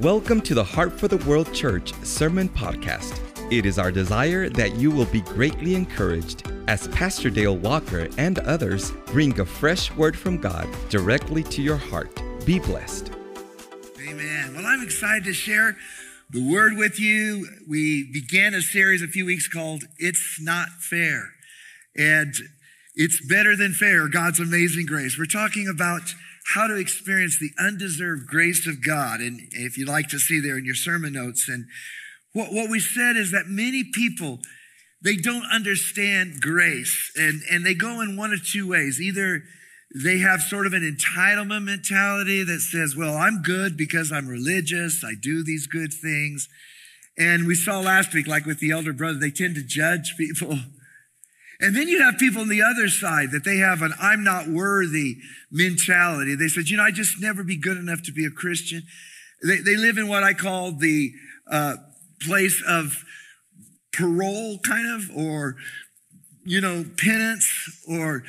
Welcome to the Heart for the World Church Sermon Podcast. It is our desire that you will be greatly encouraged as Pastor Dale Walker and others bring a fresh word from God directly to your heart. Be blessed. Amen. Well, I'm excited to share the word with you. We began a series a few weeks called It's Not Fair. And it's better than fair, God's amazing grace. We're talking about how to experience the undeserved grace of God. And if you'd like to see there in your sermon notes, and what, what we said is that many people, they don't understand grace and, and they go in one of two ways. Either they have sort of an entitlement mentality that says, well, I'm good because I'm religious. I do these good things. And we saw last week, like with the elder brother, they tend to judge people and then you have people on the other side that they have an I'm not worthy mentality. They said, you know, I just never be good enough to be a Christian. They, they live in what I call the uh, place of parole, kind of, or, you know, penance or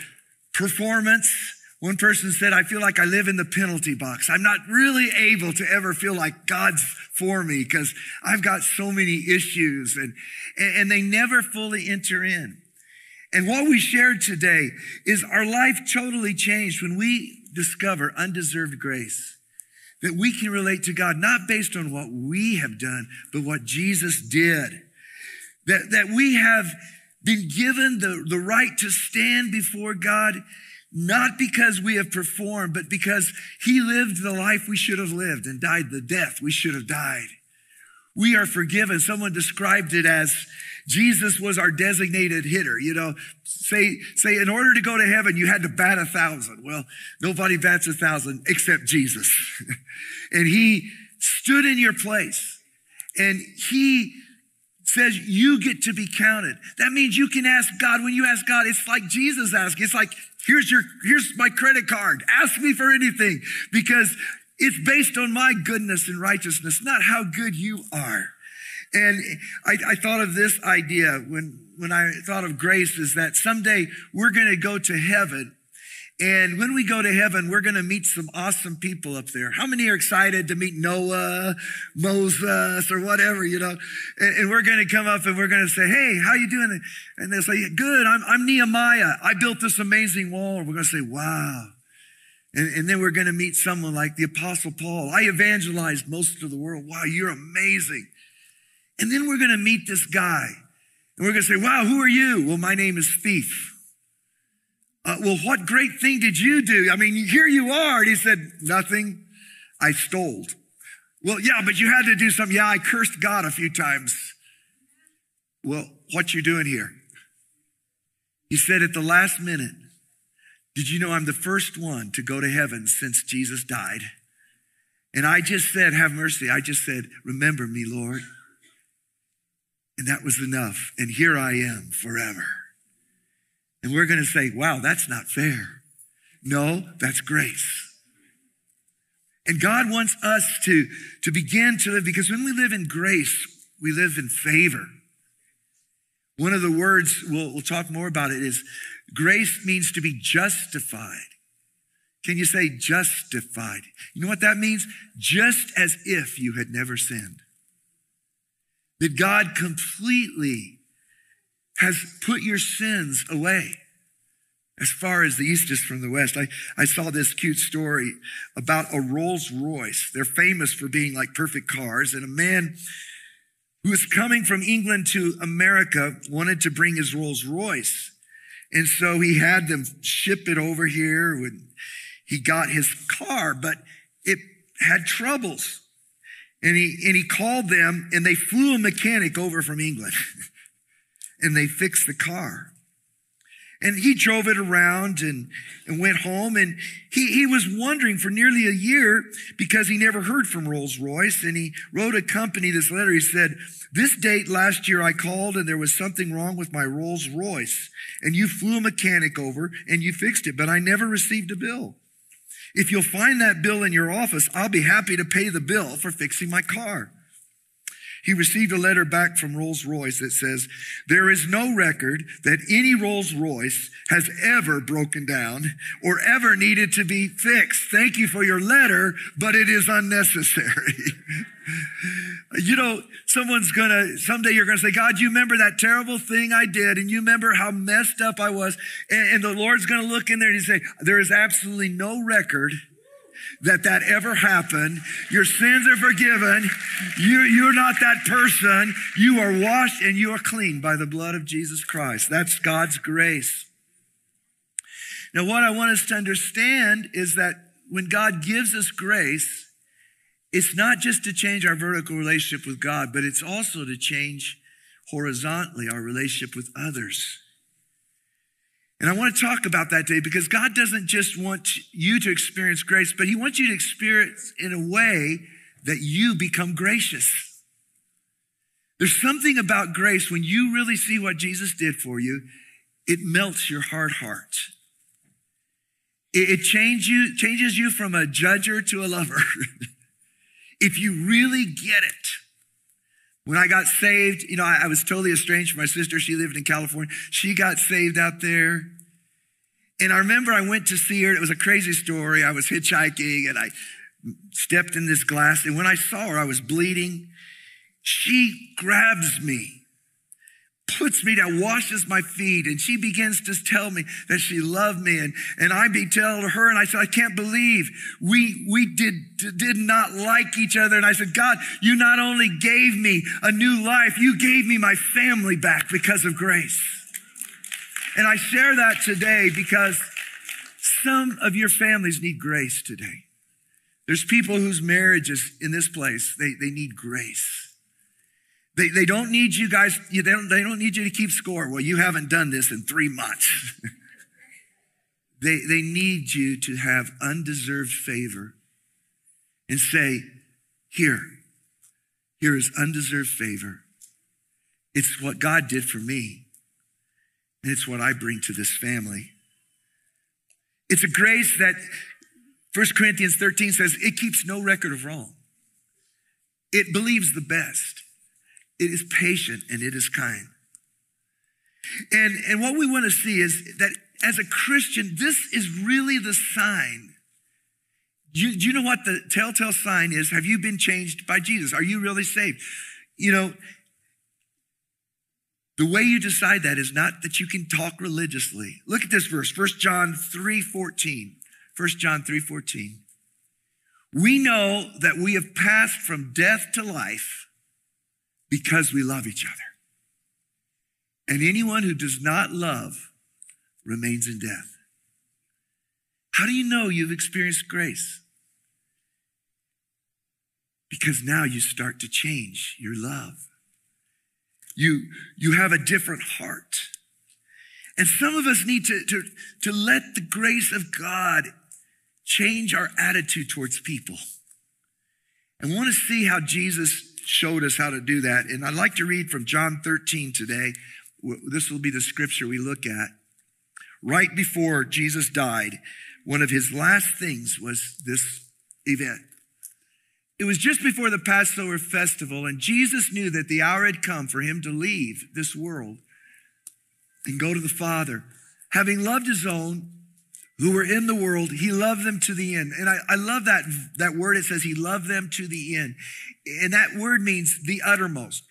performance. One person said, I feel like I live in the penalty box. I'm not really able to ever feel like God's for me because I've got so many issues and, and they never fully enter in. And what we shared today is our life totally changed when we discover undeserved grace. That we can relate to God not based on what we have done, but what Jesus did. That, that we have been given the, the right to stand before God, not because we have performed, but because He lived the life we should have lived and died the death we should have died. We are forgiven. Someone described it as Jesus was our designated hitter. You know, say, say in order to go to heaven, you had to bat a thousand. Well, nobody bats a thousand except Jesus. and he stood in your place and he says you get to be counted. That means you can ask God. When you ask God, it's like Jesus asked. It's like, here's your, here's my credit card. Ask me for anything because it's based on my goodness and righteousness, not how good you are. And I, I thought of this idea when, when I thought of grace is that someday we're going to go to heaven. And when we go to heaven, we're going to meet some awesome people up there. How many are excited to meet Noah, Moses, or whatever, you know? And, and we're going to come up and we're going to say, Hey, how you doing? And they'll say, Good. I'm, I'm Nehemiah. I built this amazing wall. We're going to say, Wow. And, and, then we're going to meet someone like the apostle Paul. I evangelized most of the world. Wow, you're amazing. And then we're going to meet this guy. And we're going to say, wow, who are you? Well, my name is Thief. Uh, well, what great thing did you do? I mean, here you are. And he said, nothing. I stole. Well, yeah, but you had to do something. Yeah, I cursed God a few times. Well, what you doing here? He said at the last minute, did you know I'm the first one to go to heaven since Jesus died? And I just said, have mercy. I just said, remember me, Lord. And that was enough. And here I am forever. And we're going to say, wow, that's not fair. No, that's grace. And God wants us to, to begin to live because when we live in grace, we live in favor. One of the words, we'll, we'll talk more about it, is grace means to be justified. Can you say justified? You know what that means? Just as if you had never sinned that God completely has put your sins away as far as the east is from the west. I, I saw this cute story about a Rolls Royce. They're famous for being like perfect cars. And a man who was coming from England to America wanted to bring his Rolls Royce. And so he had them ship it over here when he got his car, but it had troubles. And he, and he called them and they flew a mechanic over from England and they fixed the car. And he drove it around and, and went home. And he, he was wondering for nearly a year because he never heard from Rolls Royce. And he wrote a company this letter. He said, This date last year I called and there was something wrong with my Rolls Royce. And you flew a mechanic over and you fixed it, but I never received a bill. If you'll find that bill in your office, I'll be happy to pay the bill for fixing my car. He received a letter back from Rolls Royce that says, There is no record that any Rolls Royce has ever broken down or ever needed to be fixed. Thank you for your letter, but it is unnecessary. You know, someone's gonna, someday you're gonna say, God, you remember that terrible thing I did, and you remember how messed up I was. And, and the Lord's gonna look in there and say, There is absolutely no record that that ever happened. Your sins are forgiven. You, you're not that person. You are washed and you are clean by the blood of Jesus Christ. That's God's grace. Now, what I want us to understand is that when God gives us grace, it's not just to change our vertical relationship with God, but it's also to change horizontally our relationship with others. And I want to talk about that day because God doesn't just want you to experience grace, but He wants you to experience in a way that you become gracious. There's something about grace when you really see what Jesus did for you, it melts your hard heart. It, it change you, changes you from a judger to a lover. if you really get it. When I got saved, you know, I, I was totally estranged from my sister. She lived in California. She got saved out there. And I remember I went to see her. It was a crazy story. I was hitchhiking and I stepped in this glass. And when I saw her, I was bleeding. She grabs me puts me down, washes my feet, and she begins to tell me that she loved me. And, and I be telling her, and I said, I can't believe we, we did, did not like each other. And I said, God, you not only gave me a new life, you gave me my family back because of grace. And I share that today because some of your families need grace today. There's people whose marriages in this place, they, they need grace. They, they don't need you guys, they don't, they don't need you to keep score. Well, you haven't done this in three months. they, they need you to have undeserved favor and say, Here, here is undeserved favor. It's what God did for me, and it's what I bring to this family. It's a grace that 1 Corinthians 13 says it keeps no record of wrong. It believes the best. It is patient and it is kind. And, and what we want to see is that as a Christian, this is really the sign. Do you, do you know what the telltale sign is? Have you been changed by Jesus? Are you really saved? You know, the way you decide that is not that you can talk religiously. Look at this verse, 1 John 3 14. 1 John 3 14. We know that we have passed from death to life because we love each other. And anyone who does not love remains in death. How do you know you've experienced grace? Because now you start to change your love. You, you have a different heart. And some of us need to, to, to let the grace of God change our attitude towards people. And want to see how Jesus showed us how to do that. And I'd like to read from John 13 today. This will be the scripture we look at. Right before Jesus died, one of his last things was this event. It was just before the Passover festival, and Jesus knew that the hour had come for him to leave this world and go to the Father. Having loved his own, who were in the world, he loved them to the end. And I, I love that, that word. It says he loved them to the end. And that word means the uttermost.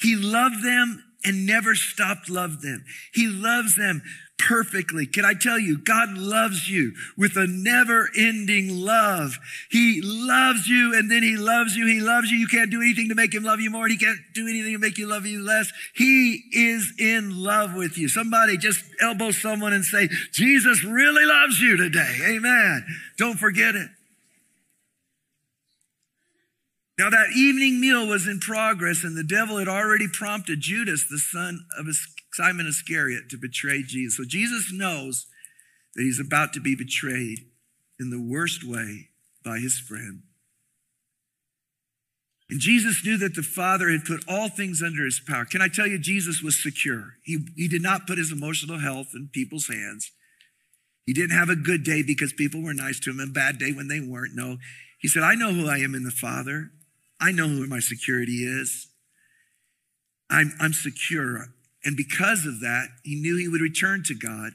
He loved them and never stopped loving them. He loves them perfectly. Can I tell you, God loves you with a never ending love. He loves you and then he loves you. He loves you. You can't do anything to make him love you more and he can't do anything to make you love you less. He is in love with you. Somebody just elbow someone and say, Jesus really loves you today. Amen. Don't forget it. Now, that evening meal was in progress, and the devil had already prompted Judas, the son of Simon Iscariot, to betray Jesus. So Jesus knows that he's about to be betrayed in the worst way by his friend. And Jesus knew that the Father had put all things under his power. Can I tell you, Jesus was secure. He, he did not put his emotional health in people's hands. He didn't have a good day because people were nice to him, and a bad day when they weren't. No. He said, I know who I am in the Father. I know who my security is. I'm, I'm secure. And because of that, he knew he would return to God.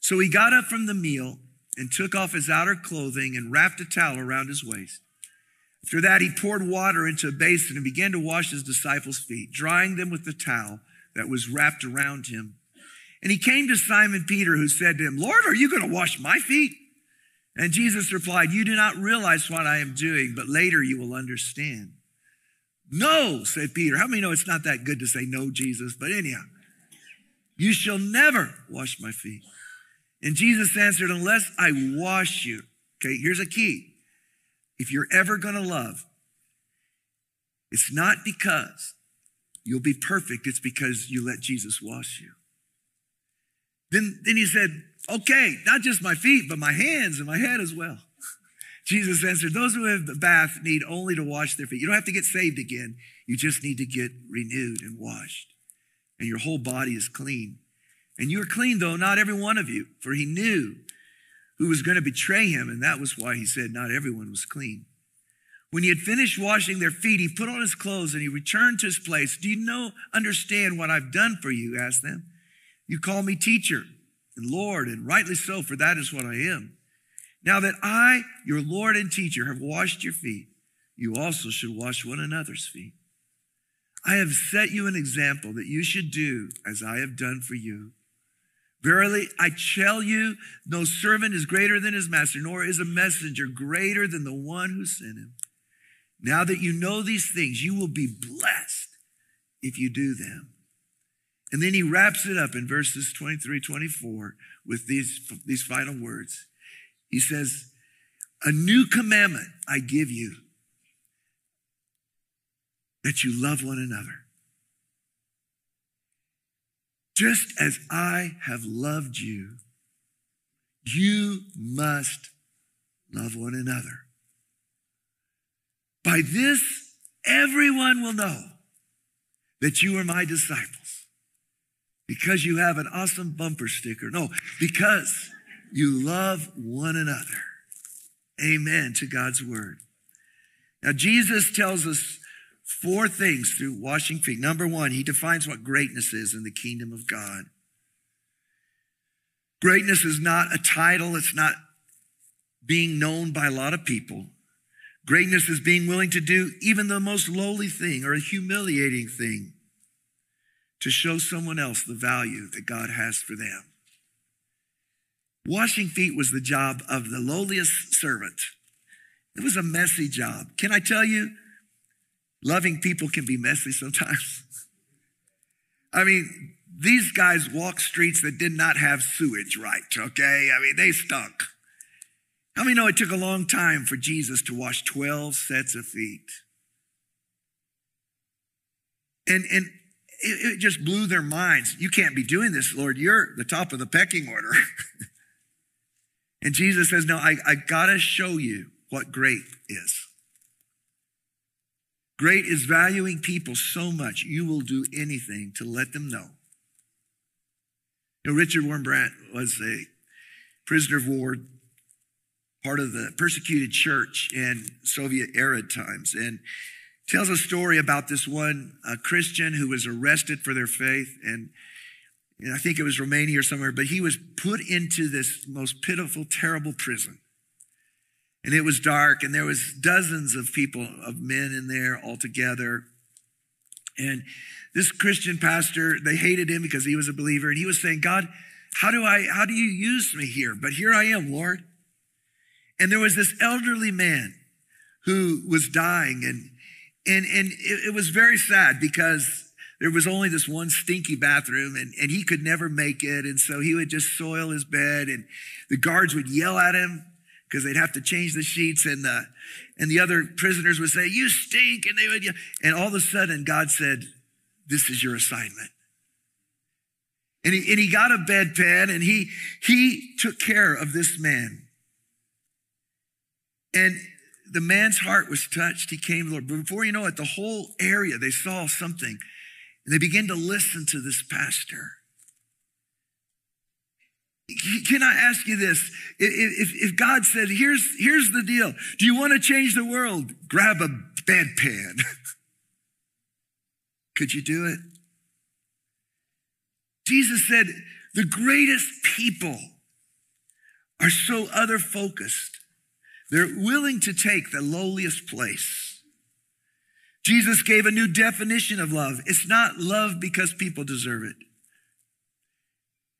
So he got up from the meal and took off his outer clothing and wrapped a towel around his waist. After that, he poured water into a basin and began to wash his disciples' feet, drying them with the towel that was wrapped around him. And he came to Simon Peter, who said to him, Lord, are you going to wash my feet? And Jesus replied, You do not realize what I am doing, but later you will understand. No, said Peter. How many know it's not that good to say no, Jesus? But anyhow, you shall never wash my feet. And Jesus answered, Unless I wash you. Okay, here's a key. If you're ever going to love, it's not because you'll be perfect, it's because you let Jesus wash you. Then, then he said, Okay, not just my feet, but my hands and my head as well. Jesus answered, Those who have the bath need only to wash their feet. You don't have to get saved again. You just need to get renewed and washed. And your whole body is clean. And you are clean, though, not every one of you, for he knew who was going to betray him, and that was why he said not everyone was clean. When he had finished washing their feet, he put on his clothes and he returned to his place. Do you know, understand what I've done for you? asked them. You call me teacher and Lord, and rightly so, for that is what I am. Now that I, your Lord and teacher, have washed your feet, you also should wash one another's feet. I have set you an example that you should do as I have done for you. Verily, I tell you, no servant is greater than his master, nor is a messenger greater than the one who sent him. Now that you know these things, you will be blessed if you do them. And then he wraps it up in verses 23, 24 with these, these final words. He says, A new commandment I give you that you love one another. Just as I have loved you, you must love one another. By this, everyone will know that you are my disciples because you have an awesome bumper sticker. No, because you love one another. Amen to God's word. Now, Jesus tells us four things through washing feet. Number one, he defines what greatness is in the kingdom of God. Greatness is not a title, it's not being known by a lot of people. Greatness is being willing to do even the most lowly thing or a humiliating thing to show someone else the value that God has for them. Washing feet was the job of the lowliest servant. It was a messy job. Can I tell you, loving people can be messy sometimes. I mean, these guys walked streets that did not have sewage right, okay? I mean, they stunk. How many know it took a long time for Jesus to wash 12 sets of feet? And, and it, it just blew their minds. You can't be doing this, Lord. You're the top of the pecking order. and Jesus says, No, I, I gotta show you what great is. Great is valuing people so much, you will do anything to let them know. You know, Richard Wurmbrand was a prisoner of war, part of the persecuted church in Soviet era times. And tells a story about this one Christian who was arrested for their faith. And, and I think it was Romania or somewhere, but he was put into this most pitiful, terrible prison. And it was dark, and there was dozens of people, of men in there all together. And this Christian pastor, they hated him because he was a believer, and he was saying, God, how do I, how do you use me here? But here I am, Lord. And there was this elderly man who was dying, and and, and it, it was very sad because there was only this one stinky bathroom and, and he could never make it. And so he would just soil his bed and the guards would yell at him because they'd have to change the sheets and the, and the other prisoners would say, you stink. And they would, and all of a sudden God said, this is your assignment. And he, and he got a bedpan and he, he took care of this man. And the man's heart was touched. He came to the Lord. But before you know it, the whole area, they saw something. And they began to listen to this pastor. Can I ask you this? If, if God said, here's, here's the deal. Do you want to change the world? Grab a bedpan. Could you do it? Jesus said, the greatest people are so other focused They're willing to take the lowliest place. Jesus gave a new definition of love. It's not love because people deserve it.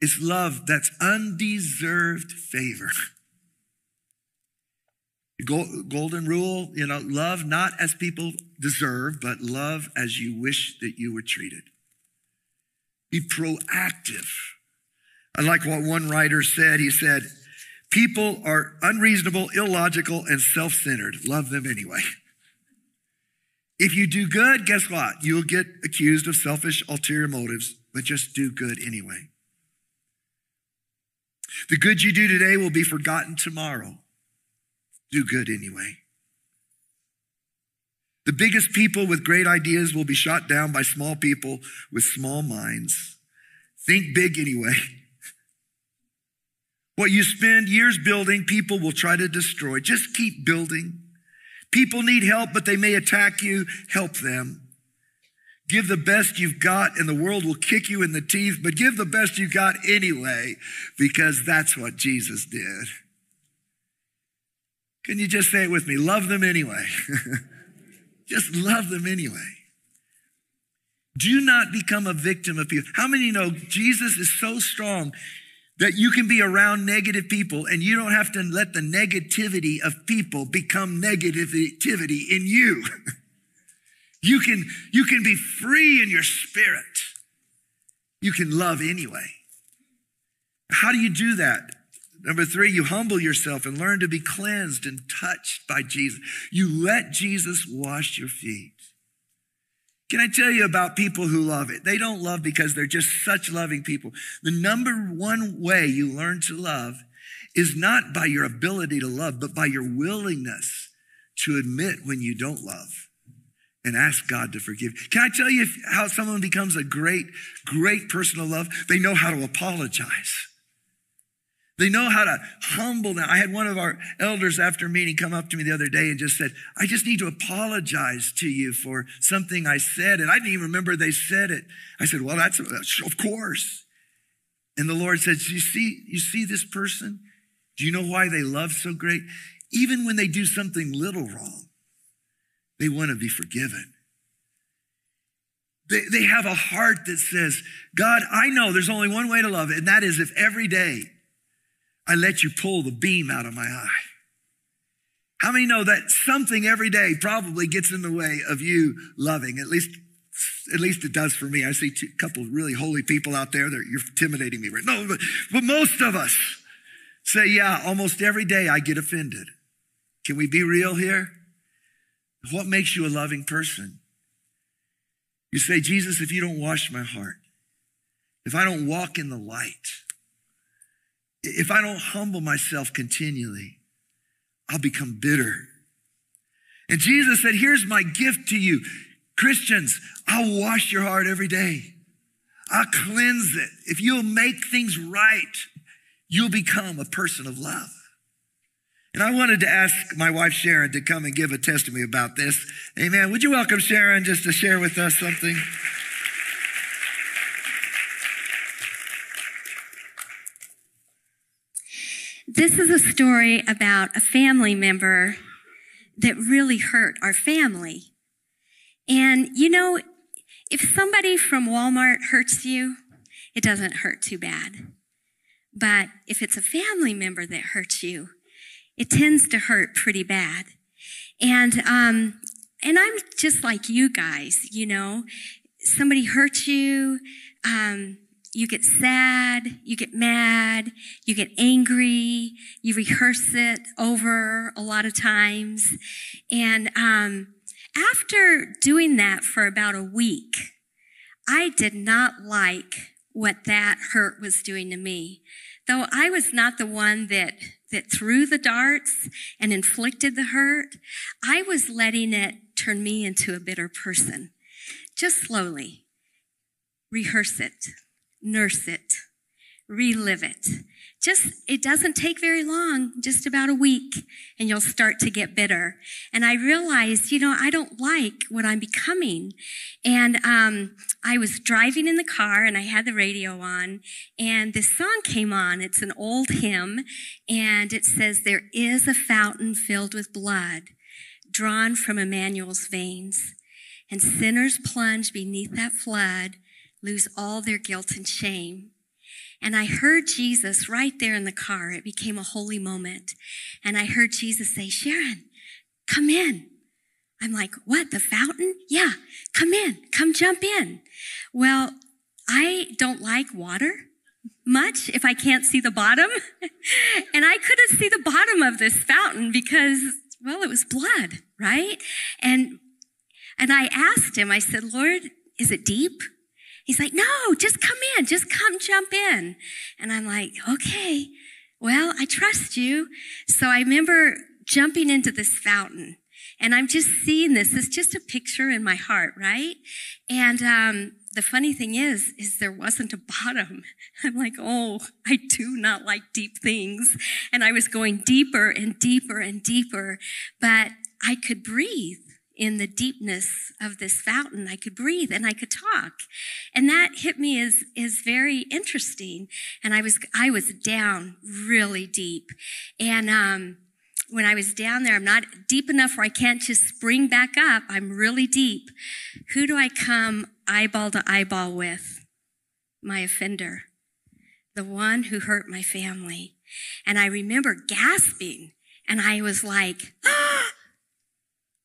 It's love that's undeserved favor. Golden rule, you know, love not as people deserve, but love as you wish that you were treated. Be proactive. I like what one writer said. He said, People are unreasonable, illogical, and self centered. Love them anyway. If you do good, guess what? You'll get accused of selfish, ulterior motives, but just do good anyway. The good you do today will be forgotten tomorrow. Do good anyway. The biggest people with great ideas will be shot down by small people with small minds. Think big anyway. What you spend years building, people will try to destroy. Just keep building. People need help, but they may attack you. Help them. Give the best you've got, and the world will kick you in the teeth, but give the best you've got anyway, because that's what Jesus did. Can you just say it with me? Love them anyway. just love them anyway. Do not become a victim of people. How many know Jesus is so strong that you can be around negative people and you don't have to let the negativity of people become negativity in you. you can, you can be free in your spirit. You can love anyway. How do you do that? Number three, you humble yourself and learn to be cleansed and touched by Jesus. You let Jesus wash your feet. Can I tell you about people who love it? They don't love because they're just such loving people. The number one way you learn to love is not by your ability to love, but by your willingness to admit when you don't love and ask God to forgive. Can I tell you how someone becomes a great, great person of love? They know how to apologize. They know how to humble them. I had one of our elders after meeting come up to me the other day and just said, I just need to apologize to you for something I said. And I didn't even remember they said it. I said, well, that's, of course. And the Lord said, you see, you see this person? Do you know why they love so great? Even when they do something little wrong, they want to be forgiven. They, they have a heart that says, God, I know there's only one way to love and that is if every day I let you pull the beam out of my eye. How many know that something every day probably gets in the way of you loving? At least, at least it does for me. I see a couple really holy people out there that you're intimidating me. Right? No, but, but most of us say, yeah, almost every day I get offended. Can we be real here? What makes you a loving person? You say, Jesus, if you don't wash my heart, if I don't walk in the light, if I don't humble myself continually, I'll become bitter. And Jesus said, Here's my gift to you. Christians, I'll wash your heart every day. I'll cleanse it. If you'll make things right, you'll become a person of love. And I wanted to ask my wife Sharon to come and give a testimony about this. Amen. Would you welcome Sharon just to share with us something? This is a story about a family member that really hurt our family. And you know, if somebody from Walmart hurts you, it doesn't hurt too bad. But if it's a family member that hurts you, it tends to hurt pretty bad. And, um, and I'm just like you guys, you know, somebody hurts you, um, you get sad, you get mad, you get angry, you rehearse it over a lot of times. And um, after doing that for about a week, I did not like what that hurt was doing to me. Though I was not the one that, that threw the darts and inflicted the hurt, I was letting it turn me into a bitter person. Just slowly. Rehearse it nurse it, relive it. Just, it doesn't take very long, just about a week, and you'll start to get bitter. And I realized, you know, I don't like what I'm becoming. And um, I was driving in the car and I had the radio on, and this song came on. It's an old hymn, and it says, There is a fountain filled with blood drawn from Emmanuel's veins, and sinners plunge beneath that flood lose all their guilt and shame. And I heard Jesus right there in the car. It became a holy moment. And I heard Jesus say, Sharon, come in. I'm like, what? The fountain? Yeah, come in. Come jump in. Well, I don't like water much if I can't see the bottom. and I couldn't see the bottom of this fountain because, well, it was blood, right? And, and I asked him, I said, Lord, is it deep? He's like, no, just come in, just come jump in. And I'm like, okay, well, I trust you. So I remember jumping into this fountain and I'm just seeing this. It's just a picture in my heart, right? And, um, the funny thing is, is there wasn't a bottom. I'm like, oh, I do not like deep things. And I was going deeper and deeper and deeper, but I could breathe in the deepness of this fountain. I could breathe and I could talk. And that hit me as, is very interesting. And I was, I was down really deep. And, um, when I was down there, I'm not deep enough where I can't just spring back up. I'm really deep. Who do I come eyeball to eyeball with? My offender. The one who hurt my family. And I remember gasping and I was like, ah!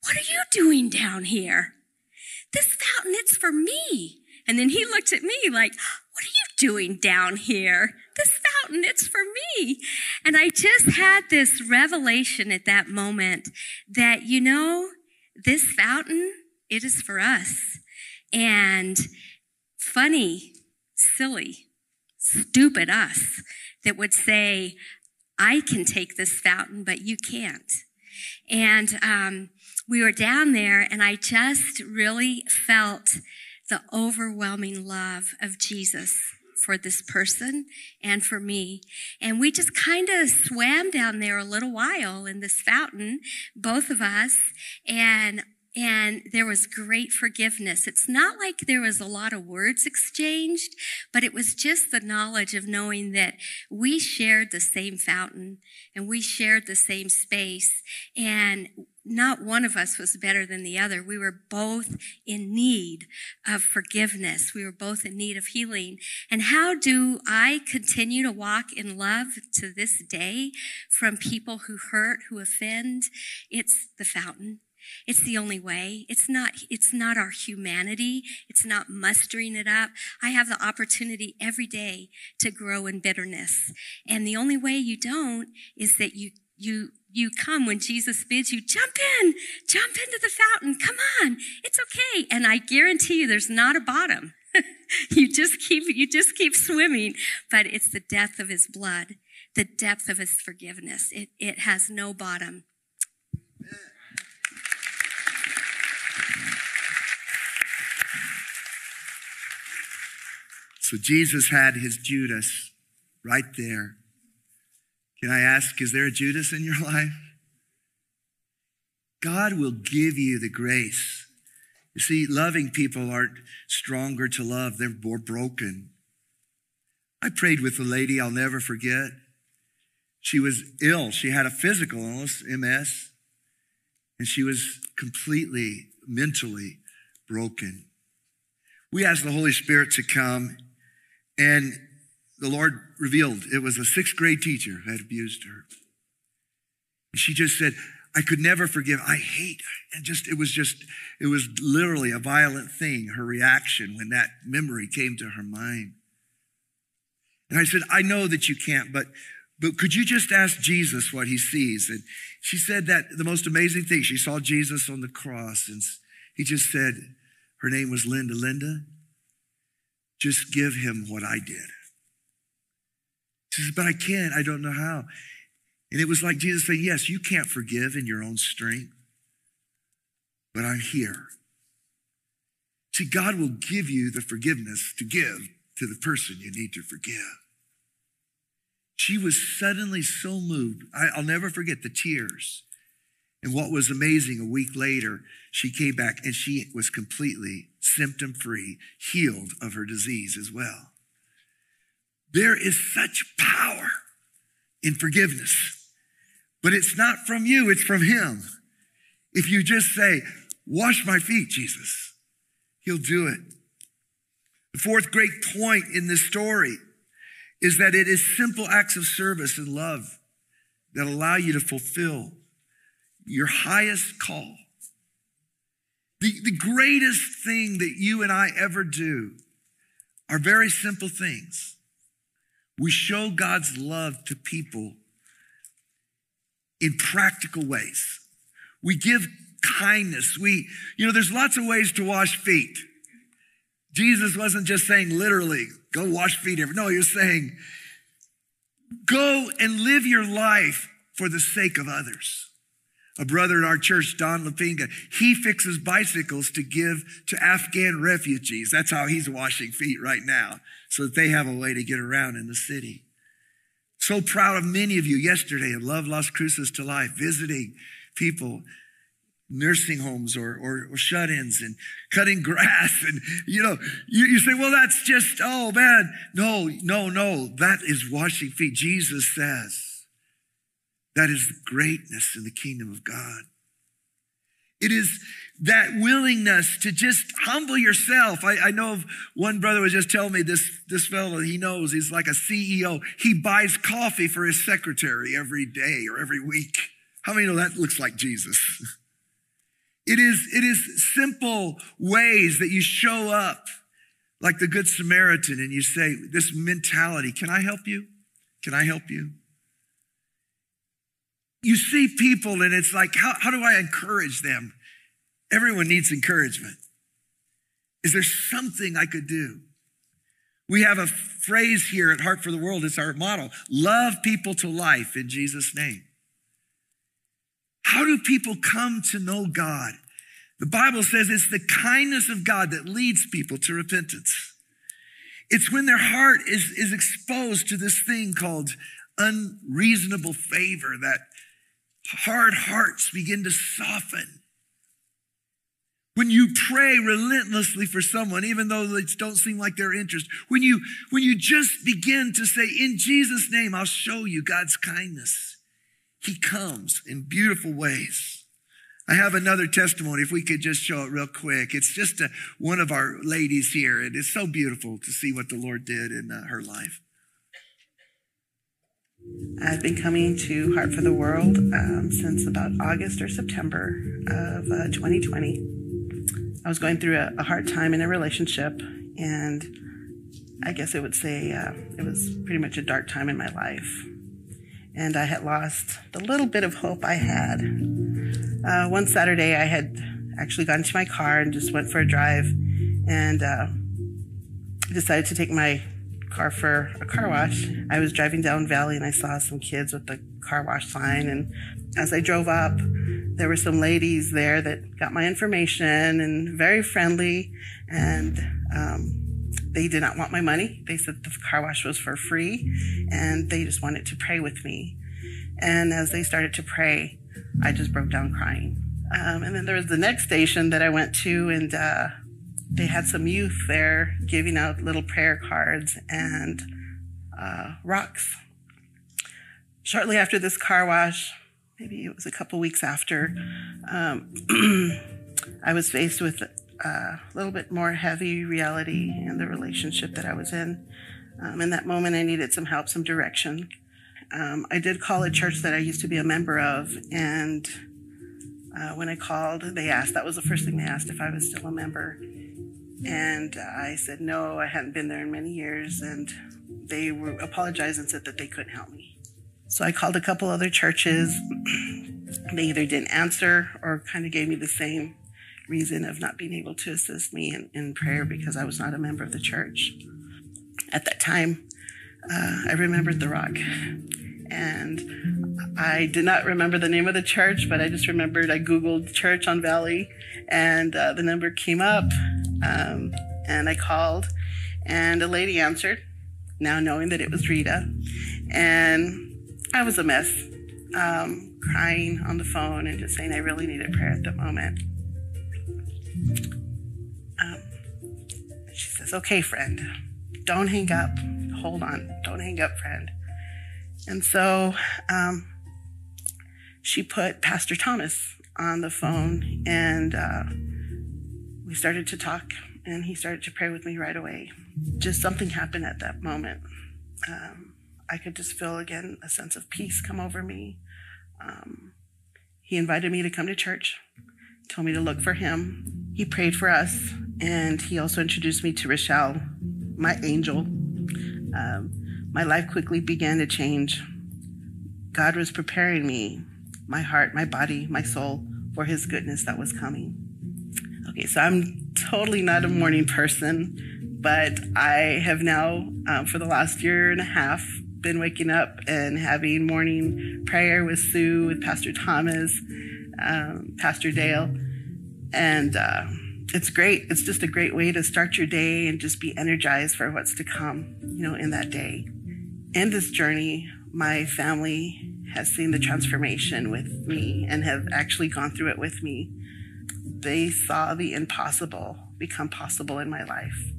What are you doing down here? This fountain, it's for me. And then he looked at me like, What are you doing down here? This fountain, it's for me. And I just had this revelation at that moment that, you know, this fountain, it is for us. And funny, silly, stupid us that would say, I can take this fountain, but you can't. And um, we were down there, and I just really felt the overwhelming love of Jesus for this person and for me. And we just kind of swam down there a little while in this fountain, both of us. And and there was great forgiveness. It's not like there was a lot of words exchanged, but it was just the knowledge of knowing that we shared the same fountain and we shared the same space and not one of us was better than the other. We were both in need of forgiveness. We were both in need of healing. And how do I continue to walk in love to this day from people who hurt, who offend? It's the fountain. It's the only way. It's not, it's not our humanity. It's not mustering it up. I have the opportunity every day to grow in bitterness. And the only way you don't is that you, you, you come when Jesus bids you, jump in, jump into the fountain. Come on. It's okay. And I guarantee you there's not a bottom. you just keep, you just keep swimming, but it's the depth of his blood, the depth of his forgiveness. It, it has no bottom. So Jesus had his Judas right there. Can I ask, is there a Judas in your life? God will give you the grace. You see, loving people aren't stronger to love, they're more broken. I prayed with a lady I'll never forget. She was ill. She had a physical illness, MS, and she was completely mentally broken. We asked the Holy Spirit to come and the Lord revealed it was a sixth grade teacher who had abused her. And she just said, I could never forgive. I hate. And just, it was just, it was literally a violent thing, her reaction when that memory came to her mind. And I said, I know that you can't, but, but could you just ask Jesus what he sees? And she said that the most amazing thing, she saw Jesus on the cross and he just said, her name was Linda. Linda, just give him what I did. She says, But I can't. I don't know how. And it was like Jesus saying, Yes, you can't forgive in your own strength, but I'm here. See, God will give you the forgiveness to give to the person you need to forgive. she was suddenly so moved. I, I'll never forget the tears. And what was amazing, a week later, she came back and she was completely symptom free, healed of her disease as well. There is such power in forgiveness, but it's not from you, it's from Him. If you just say, Wash my feet, Jesus, He'll do it. The fourth great point in this story is that it is simple acts of service and love that allow you to fulfill your highest call. The, the greatest thing that you and I ever do are very simple things. We show God's love to people in practical ways. We give kindness. We, you know, there's lots of ways to wash feet. Jesus wasn't just saying literally, go wash feet. No, he was saying, go and live your life for the sake of others. A brother in our church, Don Lapinga, he fixes bicycles to give to Afghan refugees. That's how he's washing feet right now, so that they have a way to get around in the city. So proud of many of you yesterday at Love Las Cruces to Life, visiting people nursing homes or, or, or shut-ins and cutting grass and you know you, you say well that's just oh man no no no that is washing feet jesus says that is greatness in the kingdom of god it is that willingness to just humble yourself. I, I, know of one brother was just telling me this, this fellow he knows, he's like a CEO. He buys coffee for his secretary every day or every week. How many know that looks like Jesus? It is, it is simple ways that you show up like the Good Samaritan and you say, This mentality, can I help you? Can I help you? You see people and it's like, how, how do I encourage them? Everyone needs encouragement. Is there something I could do? We have a phrase here at Heart for the World, it's our motto love people to life in Jesus' name. How do people come to know God? The Bible says it's the kindness of God that leads people to repentance. It's when their heart is, is exposed to this thing called unreasonable favor that hard hearts begin to soften. When you pray relentlessly for someone, even though they don't seem like they're interested, when you, when you just begin to say, in Jesus' name, I'll show you God's kindness. He comes in beautiful ways. I have another testimony, if we could just show it real quick. It's just a, one of our ladies here. and It is so beautiful to see what the Lord did in uh, her life. I've been coming to Heart for the World um, since about August or September of uh, 2020. I was going through a, a, hard time in a relationship, and I guess I would say uh, it was pretty much a dark time in my life and I had lost the little bit of hope I had. Uh, one Saturday, I had actually got into my car and just went for a drive and uh, decided to take my car for a car wash. I was driving down Valley and I saw some kids with the car wash sign. And as I drove up, there were some ladies there that got my information and very friendly. And um, they did not want my money. They said the car wash was for free and they just wanted to pray with me. And as they started to pray, I just broke down crying. Um, and then there was the next station that I went to, and uh, they had some youth there giving out little prayer cards and uh, rocks. Shortly after this car wash, maybe it was a couple weeks after, um, I was faced with a little bit more heavy reality in the relationship that I was in. Um, in that moment, I needed some help, some direction. Um, I did call a church that I used to be a member of, and uh, when I called, they asked, that was the first thing they asked, if I was still a member. And I said no, I hadn't been there in many years, and they were, apologized and said that they couldn't help me. So I called a couple other churches. they either didn't answer or kind of gave me the same reason of not being able to assist me in, in prayer because I was not a member of the church. At that time, uh, I remembered the rock. And I did not remember the name of the church, but I just remembered I Googled church on Valley and uh, the number came up. Um, and I called, and a lady answered, now knowing that it was Rita. And I was a mess, um, crying on the phone and just saying I really needed prayer at the moment. Um, she says, Okay, friend, don't hang up. Hold on. Don't hang up, friend. And so um, she put Pastor Thomas on the phone and uh, we started to talk and he started to pray with me right away. Just something happened at that moment. Um, I could just feel again a sense of peace come over me. Um, he invited me to come to church, told me to look for him. He prayed for us, and he also introduced me to Rochelle, my angel. Um, my life quickly began to change. God was preparing me, my heart, my body, my soul, for his goodness that was coming. Okay, so I'm totally not a morning person, but I have now, um, for the last year and a half, been waking up and having morning prayer with Sue, with Pastor Thomas, um, Pastor Dale. And uh, it's great. It's just a great way to start your day and just be energized for what's to come, you know, in that day. In this journey, my family has seen the transformation with me and have actually gone through it with me they saw the impossible become possible in my life.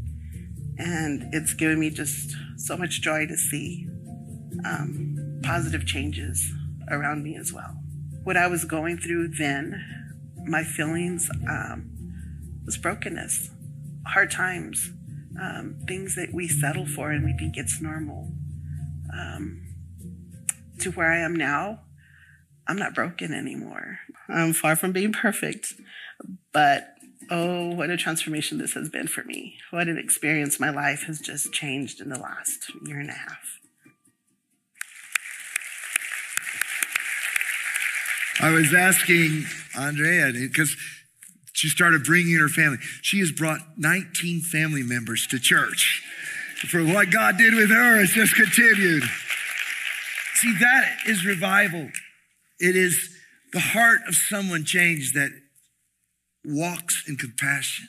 And it's given me just so much joy to see um, positive changes around me as well. What I was going through then, my feelings um, was brokenness, hard times, um, things that we settle for and we think it's normal. Um, to where I am now, I'm not broken anymore. I'm far from being perfect, but oh, what a transformation this has been for me. What an experience. My life has just changed in the last year and a half. I was asking Andrea because she started bringing her family. She has brought 19 family members to church. For what God did with her, it's just continued. See, that is revival. It is the heart of someone changed that walks in compassion.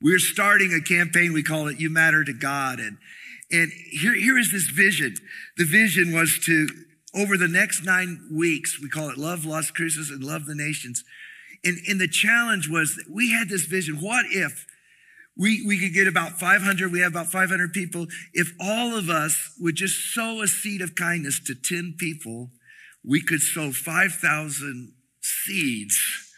We're starting a campaign, we call it You Matter to God. And, and here, here is this vision. The vision was to, over the next nine weeks, we call it Love Las Cruces and Love the Nations. And, and the challenge was that we had this vision. What if we, we could get about 500, we have about 500 people. If all of us would just sow a seed of kindness to 10 people, we could sow 5,000 seeds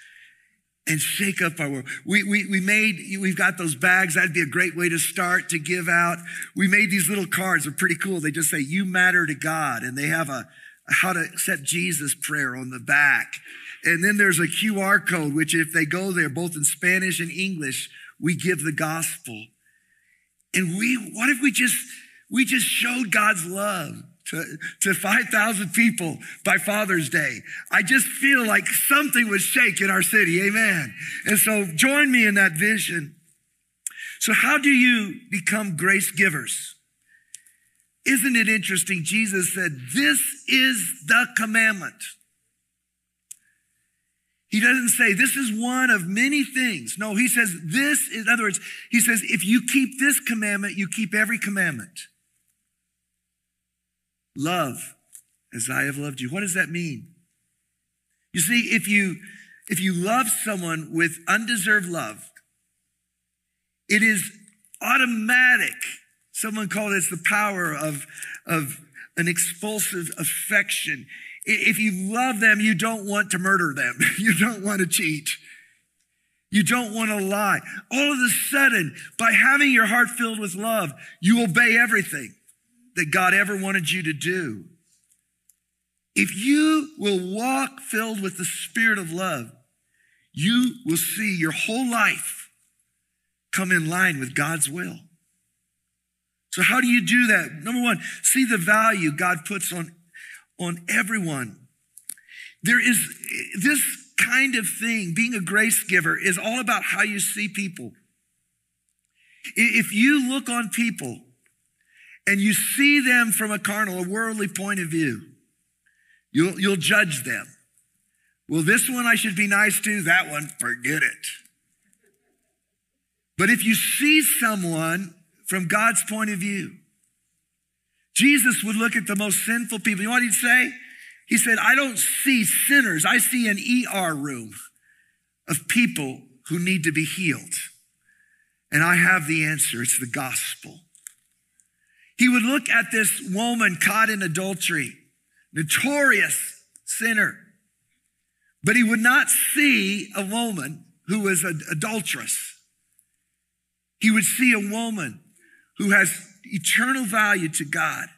and shake up our world. We, we, we made, we've got those bags. That'd be a great way to start to give out. We made these little cards. They're pretty cool. They just say, you matter to God. And they have a, how to accept Jesus prayer on the back. And then there's a QR code, which if they go there, both in Spanish and English, we give the gospel. And we, what if we just, we just showed God's love? To, to 5,000 people by Father's Day. I just feel like something was shake in our city. Amen. And so join me in that vision. So how do you become grace givers? Isn't it interesting? Jesus said, this is the commandment. He doesn't say this is one of many things. No, he says this, in other words, he says, if you keep this commandment, you keep every commandment. Love as I have loved you. What does that mean? You see, if you, if you love someone with undeserved love, it is automatic. Someone called this the power of, of an expulsive affection. If you love them, you don't want to murder them. You don't want to cheat. You don't want to lie. All of a sudden, by having your heart filled with love, you obey everything that God ever wanted you to do. If you will walk filled with the spirit of love, you will see your whole life come in line with God's will. So how do you do that? Number one, see the value God puts on, on everyone. There is this kind of thing, being a grace giver is all about how you see people. If you look on people and you see them from a carnal, a worldly point of view, you'll, you'll judge them. Well, this one I should be nice to, that one, forget it. But if you see someone from God's point of view, Jesus would look at the most sinful people. You know what he'd say? He said, I don't see sinners. I see an ER room of people who need to be healed. And I have the answer. It's the gospel. He would look at this woman caught in adultery, notorious sinner, but he would not see a woman who was an adulteress. He would see a woman who has eternal value to God,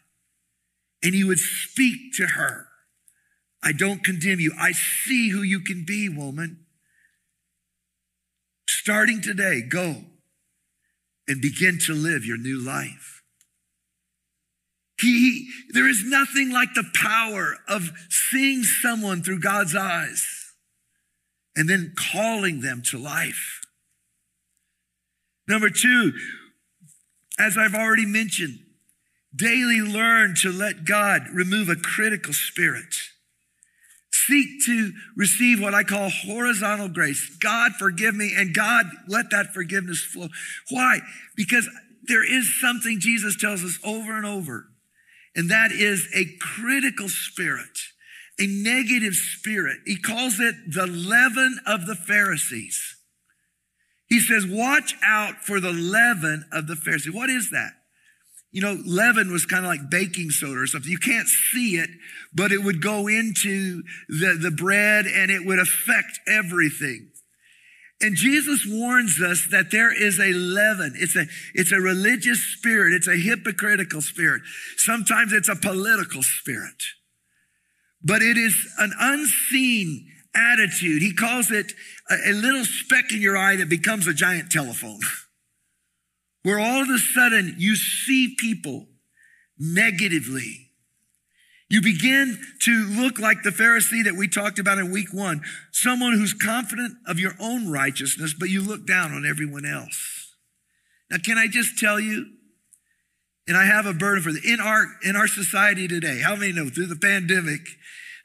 and he would speak to her. I don't condemn you. I see who you can be, woman. Starting today, go and begin to live your new life. He, there is nothing like the power of seeing someone through God's eyes and then calling them to life. Number two, as I've already mentioned, daily learn to let God remove a critical spirit. Seek to receive what I call horizontal grace. God, forgive me, and God, let that forgiveness flow. Why? Because there is something Jesus tells us over and over, and that is a critical spirit, a negative spirit. He calls it the leaven of the Pharisees. He says, watch out for the leaven of the Pharisees. What is that? You know, leaven was kind of like baking soda or something. You can't see it, but it would go into the, the bread and it would affect everything. And Jesus warns us that there is a leaven. It's a, it's a religious spirit. It's a hypocritical spirit. Sometimes it's a political spirit. But it is an unseen attitude. He calls it a, a little speck in your eye that becomes a giant telephone, where all of a sudden you see people negatively. You begin to look like the Pharisee that we talked about in week one, someone who's confident of your own righteousness, but you look down on everyone else. Now, can I just tell you, and I have a burden for the in our in our society today. How many know through the pandemic,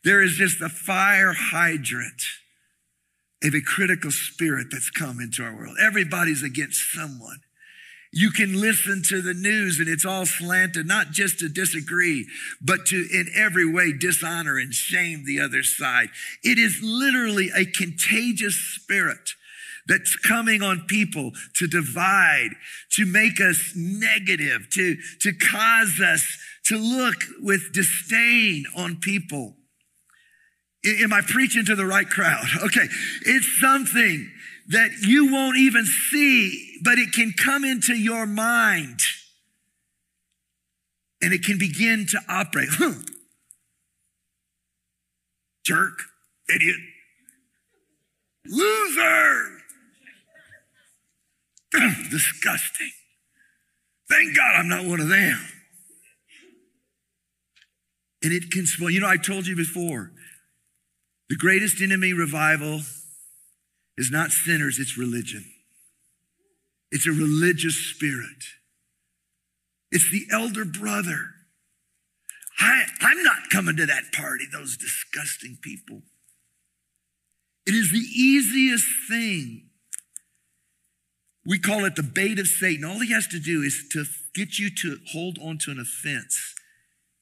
there is just a fire hydrant of a critical spirit that's come into our world. Everybody's against someone. You can listen to the news and it's all slanted, not just to disagree, but to in every way dishonor and shame the other side. It is literally a contagious spirit that's coming on people to divide, to make us negative, to, to cause us to look with disdain on people. Am I preaching to the right crowd? Okay. It's something that you won't even see, but it can come into your mind and it can begin to operate. Jerk, idiot, loser. Disgusting. Thank God I'm not one of them. And it can spoil. You know, I told you before, the greatest enemy revival is not sinners, it's religion. It's a religious spirit. It's the elder brother. I, I'm not coming to that party, those disgusting people. It is the easiest thing. We call it the bait of Satan. All he has to do is to get you to hold on to an offense,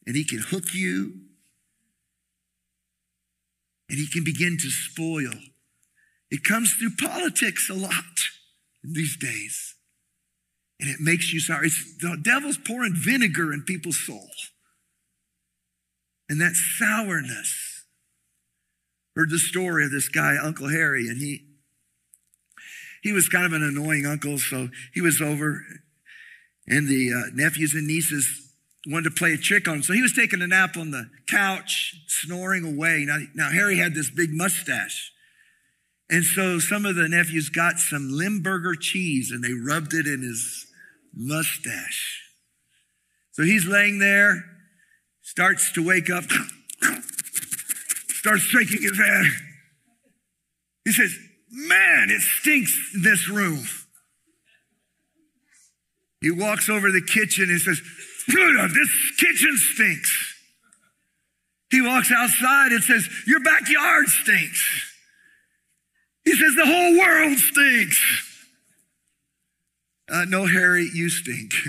and he can hook you and he can begin to spoil. It comes through politics a lot in these days. And it makes you sorry. It's, the devil's pouring vinegar in people's soul. And that sourness. Heard the story of this guy, Uncle Harry, and he he was kind of an annoying uncle, so he was over, and the uh, nephews and nieces wanted to play a trick on him. So he was taking a nap on the couch, snoring away. Now, now Harry had this big mustache. And so some of the nephews got some Limburger cheese and they rubbed it in his mustache. So he's laying there, starts to wake up, starts shaking his head. He says, Man, it stinks in this room. He walks over the kitchen and says, this kitchen stinks. He walks outside and says, Your backyard stinks. He says, The whole world stinks. Uh, no, Harry, you stink.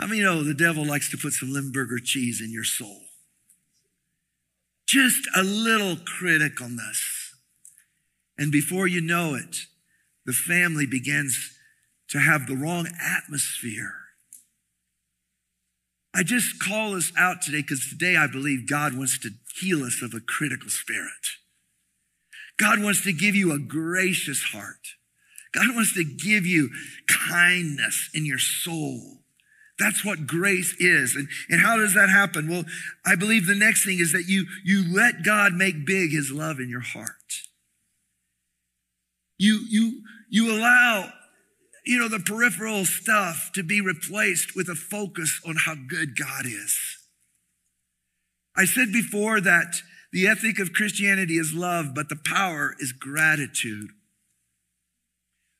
I mean, you know the devil likes to put some Limburger cheese in your soul? Just a little criticalness. And before you know it, the family begins to have the wrong atmosphere. I just call us out today because today I believe God wants to heal us of a critical spirit. God wants to give you a gracious heart. God wants to give you kindness in your soul. That's what grace is. And, and how does that happen? Well, I believe the next thing is that you, you let God make big his love in your heart. You, you, you allow, you know, the peripheral stuff to be replaced with a focus on how good God is. I said before that the ethic of Christianity is love, but the power is gratitude.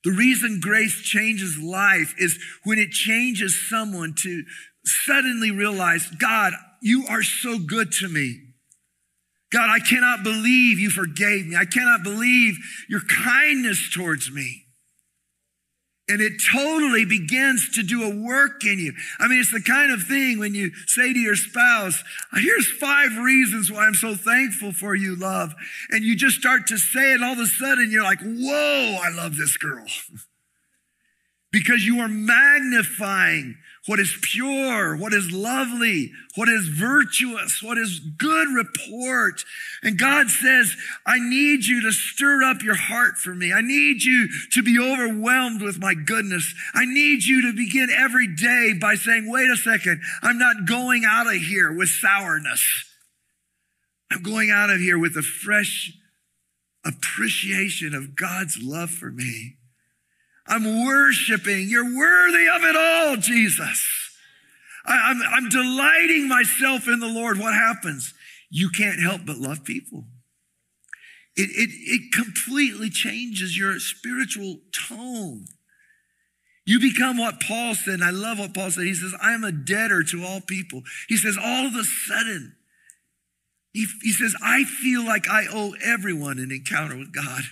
The reason grace changes life is when it changes someone to suddenly realize, God, you are so good to me. God, I cannot believe you forgave me. I cannot believe your kindness towards me. And it totally begins to do a work in you. I mean, it's the kind of thing when you say to your spouse, here's five reasons why I'm so thankful for you, love. And you just start to say it, all of a sudden you're like, whoa, I love this girl. because you are magnifying what is pure, what is lovely, what is virtuous, what is good report. And God says, I need you to stir up your heart for me. I need you to be overwhelmed with my goodness. I need you to begin every day by saying, wait a second, I'm not going out of here with sourness. I'm going out of here with a fresh appreciation of God's love for me. I'm worshiping. You're worthy of it all, Jesus. I, am I'm, I'm delighting myself in the Lord. What happens? You can't help but love people. It, it, it completely changes your spiritual tone. You become what Paul said, and I love what Paul said. He says, I am a debtor to all people. He says, all of a sudden, he, he says, I feel like I owe everyone an encounter with God.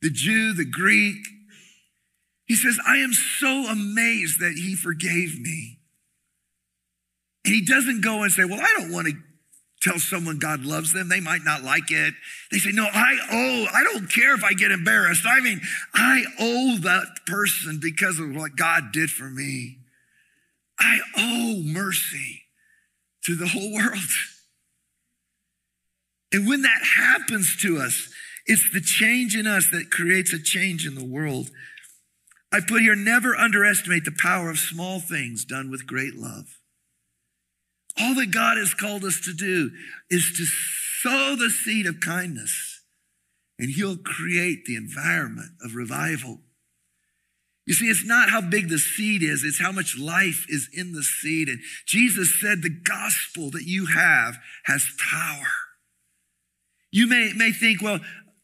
The Jew, the Greek, he says, I am so amazed that he forgave me. And he doesn't go and say, Well, I don't want to tell someone God loves them. They might not like it. They say, No, I owe, I don't care if I get embarrassed. I mean, I owe that person because of what God did for me. I owe mercy to the whole world. And when that happens to us, it's the change in us that creates a change in the world. I put here never underestimate the power of small things done with great love. All that God has called us to do is to sow the seed of kindness, and He'll create the environment of revival. You see, it's not how big the seed is, it's how much life is in the seed. And Jesus said the gospel that you have has power. You may, may think, well,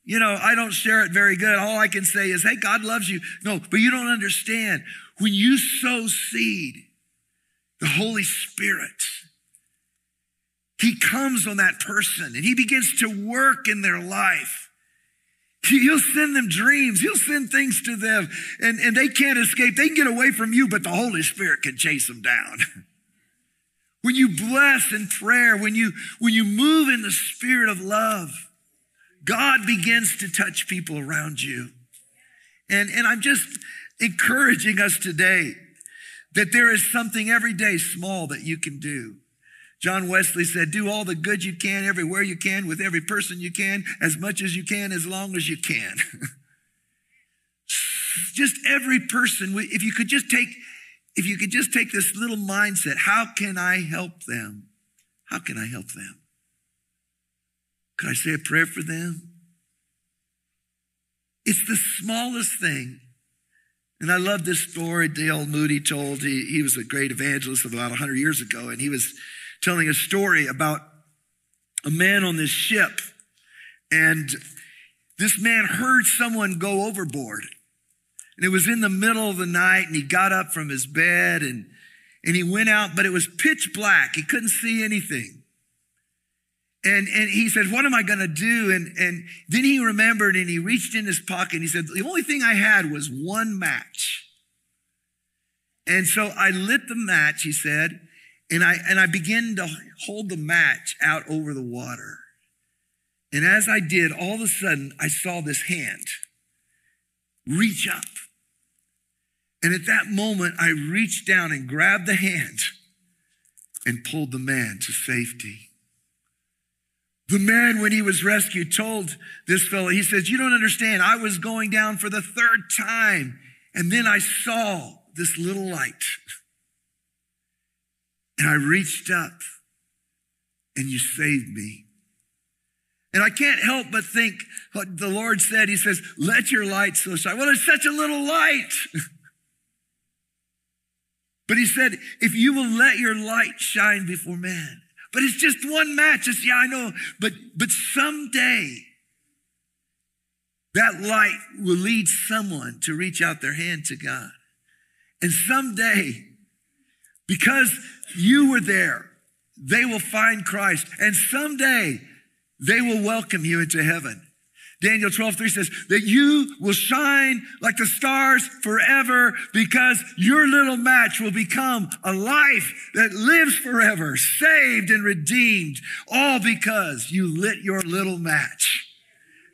you know, I don't share it very good. All I can say is, hey, God loves you. No, but you don't understand. When you sow seed, the Holy Spirit, He comes on that person and He begins to work in their life. He'll send them dreams. He'll send things to them and, and they can't escape. They can get away from you, but the Holy Spirit can chase them down. when you bless in prayer, when you, when you move in the spirit of love, God begins to touch people around you. And, and I'm just encouraging us today that there is something every day small that you can do. John Wesley said, Do all the good you can, everywhere you can, with every person you can, as much as you can, as long as you can. just every person, if you could just take, if you could just take this little mindset, how can I help them? How can I help them? Could I say a prayer for them? It's the smallest thing. And I love this story D.L. Moody told. He, he was a great evangelist of about 100 years ago, and he was telling a story about a man on this ship. And this man heard someone go overboard. And it was in the middle of the night, and he got up from his bed and, and he went out, but it was pitch black. He couldn't see anything. And, and he said, What am I going to do? And, and then he remembered and he reached in his pocket and he said, The only thing I had was one match. And so I lit the match, he said, and I, and I began to hold the match out over the water. And as I did, all of a sudden, I saw this hand reach up. And at that moment, I reached down and grabbed the hand and pulled the man to safety. The man, when he was rescued, told this fellow, he says, You don't understand. I was going down for the third time, and then I saw this little light. And I reached up, and you saved me. And I can't help but think what the Lord said. He says, Let your light so shine. Well, it's such a little light. but he said, If you will let your light shine before man, but it's just one match. It's, yeah, I know. But, but someday, that light will lead someone to reach out their hand to God. And someday, because you were there, they will find Christ. And someday, they will welcome you into heaven. Daniel 12, 3 says that you will shine like the stars forever because your little match will become a life that lives forever, saved and redeemed, all because you lit your little match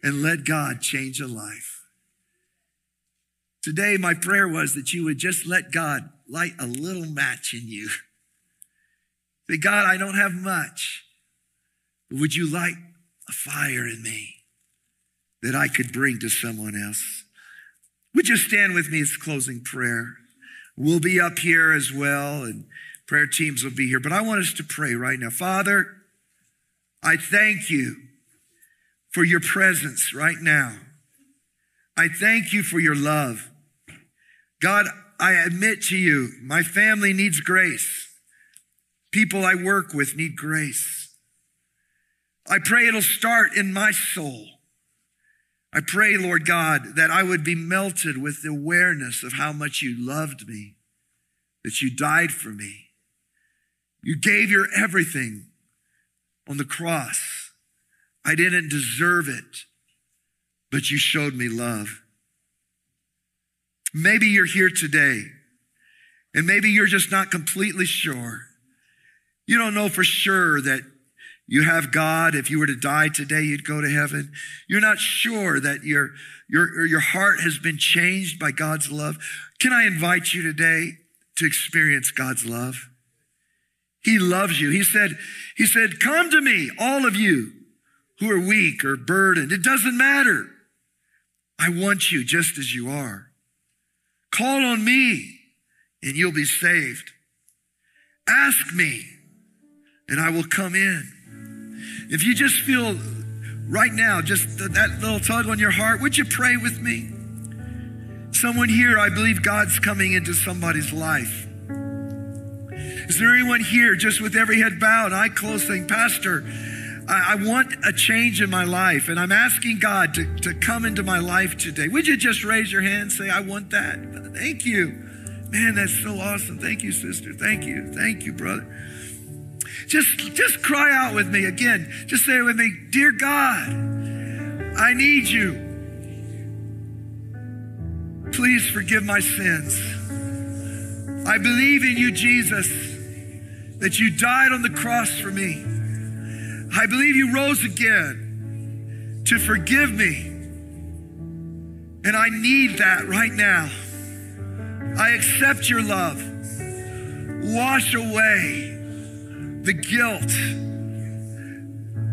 and let God change a life. Today, my prayer was that you would just let God light a little match in you. Say, God, I don't have much, but would you light a fire in me? That I could bring to someone else. Would you stand with me as closing prayer? We'll be up here as well, and prayer teams will be here. But I want us to pray right now. Father, I thank you for your presence right now. I thank you for your love. God, I admit to you, my family needs grace. People I work with need grace. I pray it'll start in my soul. I pray, Lord God, that I would be melted with the awareness of how much you loved me, that you died for me. You gave your everything on the cross. I didn't deserve it, but you showed me love. Maybe you're here today, and maybe you're just not completely sure. You don't know for sure that you have God. If you were to die today, you'd go to heaven. You're not sure that your, your, your heart has been changed by God's love. Can I invite you today to experience God's love? He loves you. He said, he said, come to me, all of you who are weak or burdened. It doesn't matter. I want you just as you are. Call on me and you'll be saved. Ask me and I will come in. If you just feel right now, just that little tug on your heart, would you pray with me? Someone here, I believe God's coming into somebody's life. Is there anyone here just with every head bowed, eye closed, saying, Pastor, I, I want a change in my life, and I'm asking God to, to come into my life today. Would you just raise your hand and say, I want that? Thank you. Man, that's so awesome. Thank you, sister. Thank you. Thank you, brother. Just, just cry out with me again. Just say it with me Dear God, I need you. Please forgive my sins. I believe in you, Jesus, that you died on the cross for me. I believe you rose again to forgive me. And I need that right now. I accept your love. Wash away the guilt,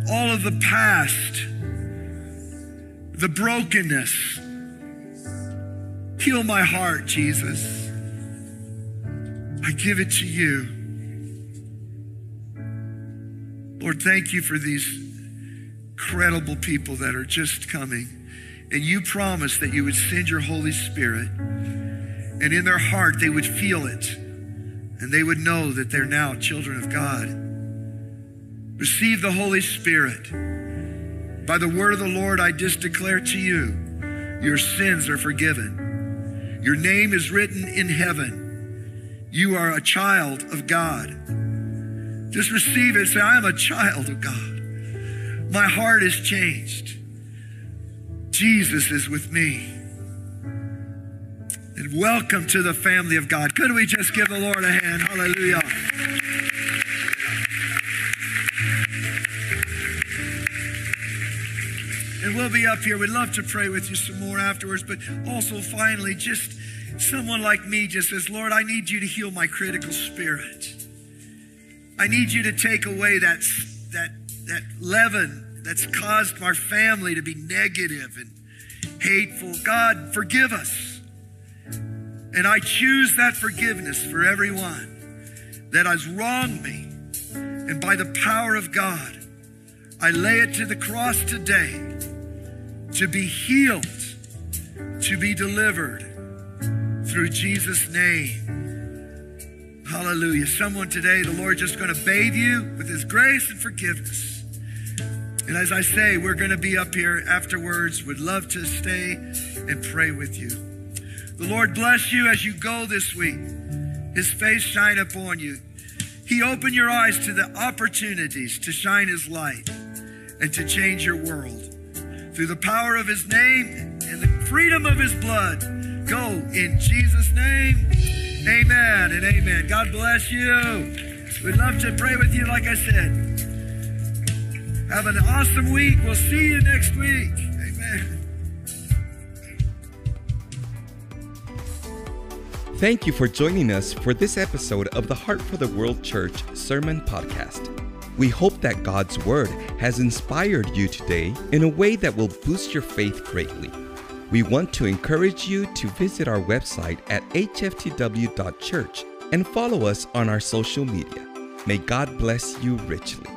all of the past, the brokenness. Heal my heart, Jesus. I give it to you. Lord, thank you for these incredible people that are just coming. And you promised that you would send your Holy Spirit, and in their heart they would feel it and they would know that they're now children of God. Receive the Holy Spirit. By the word of the Lord, I just declare to you, your sins are forgiven. Your name is written in heaven. You are a child of God. Just receive it. Say, I am a child of God. My heart is changed. Jesus is with me. And welcome to the family of God. Could we just give the Lord a hand? Hallelujah. And we'll be up here. We'd love to pray with you some more afterwards, but also finally, just someone like me just says, Lord, I need you to heal my critical spirit. I need you to take away that, that, that leaven that's caused our family to be negative and hateful. God, forgive us. And I choose that forgiveness for everyone that has wronged me. And by the power of God, I lay it to the cross today to be healed, to be delivered through Jesus' name. Hallelujah. Someone today, the Lord just going to bathe you with his grace and forgiveness. And as I say, we're going to be up here afterwards. Would love to stay and pray with you. The Lord bless you as you go this week. His face shine upon you. He open your eyes to the opportunities to shine his light and to change your world. Through the power of his name and the freedom of his blood, go in Jesus' name. Amen and amen. God bless you. We'd love to pray with you, like I said. Have an awesome week. We'll see you next week. Thank you for joining us for this episode of the Heart for the World Church Sermon Podcast. We hope that God's Word has inspired you today in a way that will boost your faith greatly. We want to encourage you to visit our website at hftw.church and follow us on our social media. May God bless you richly.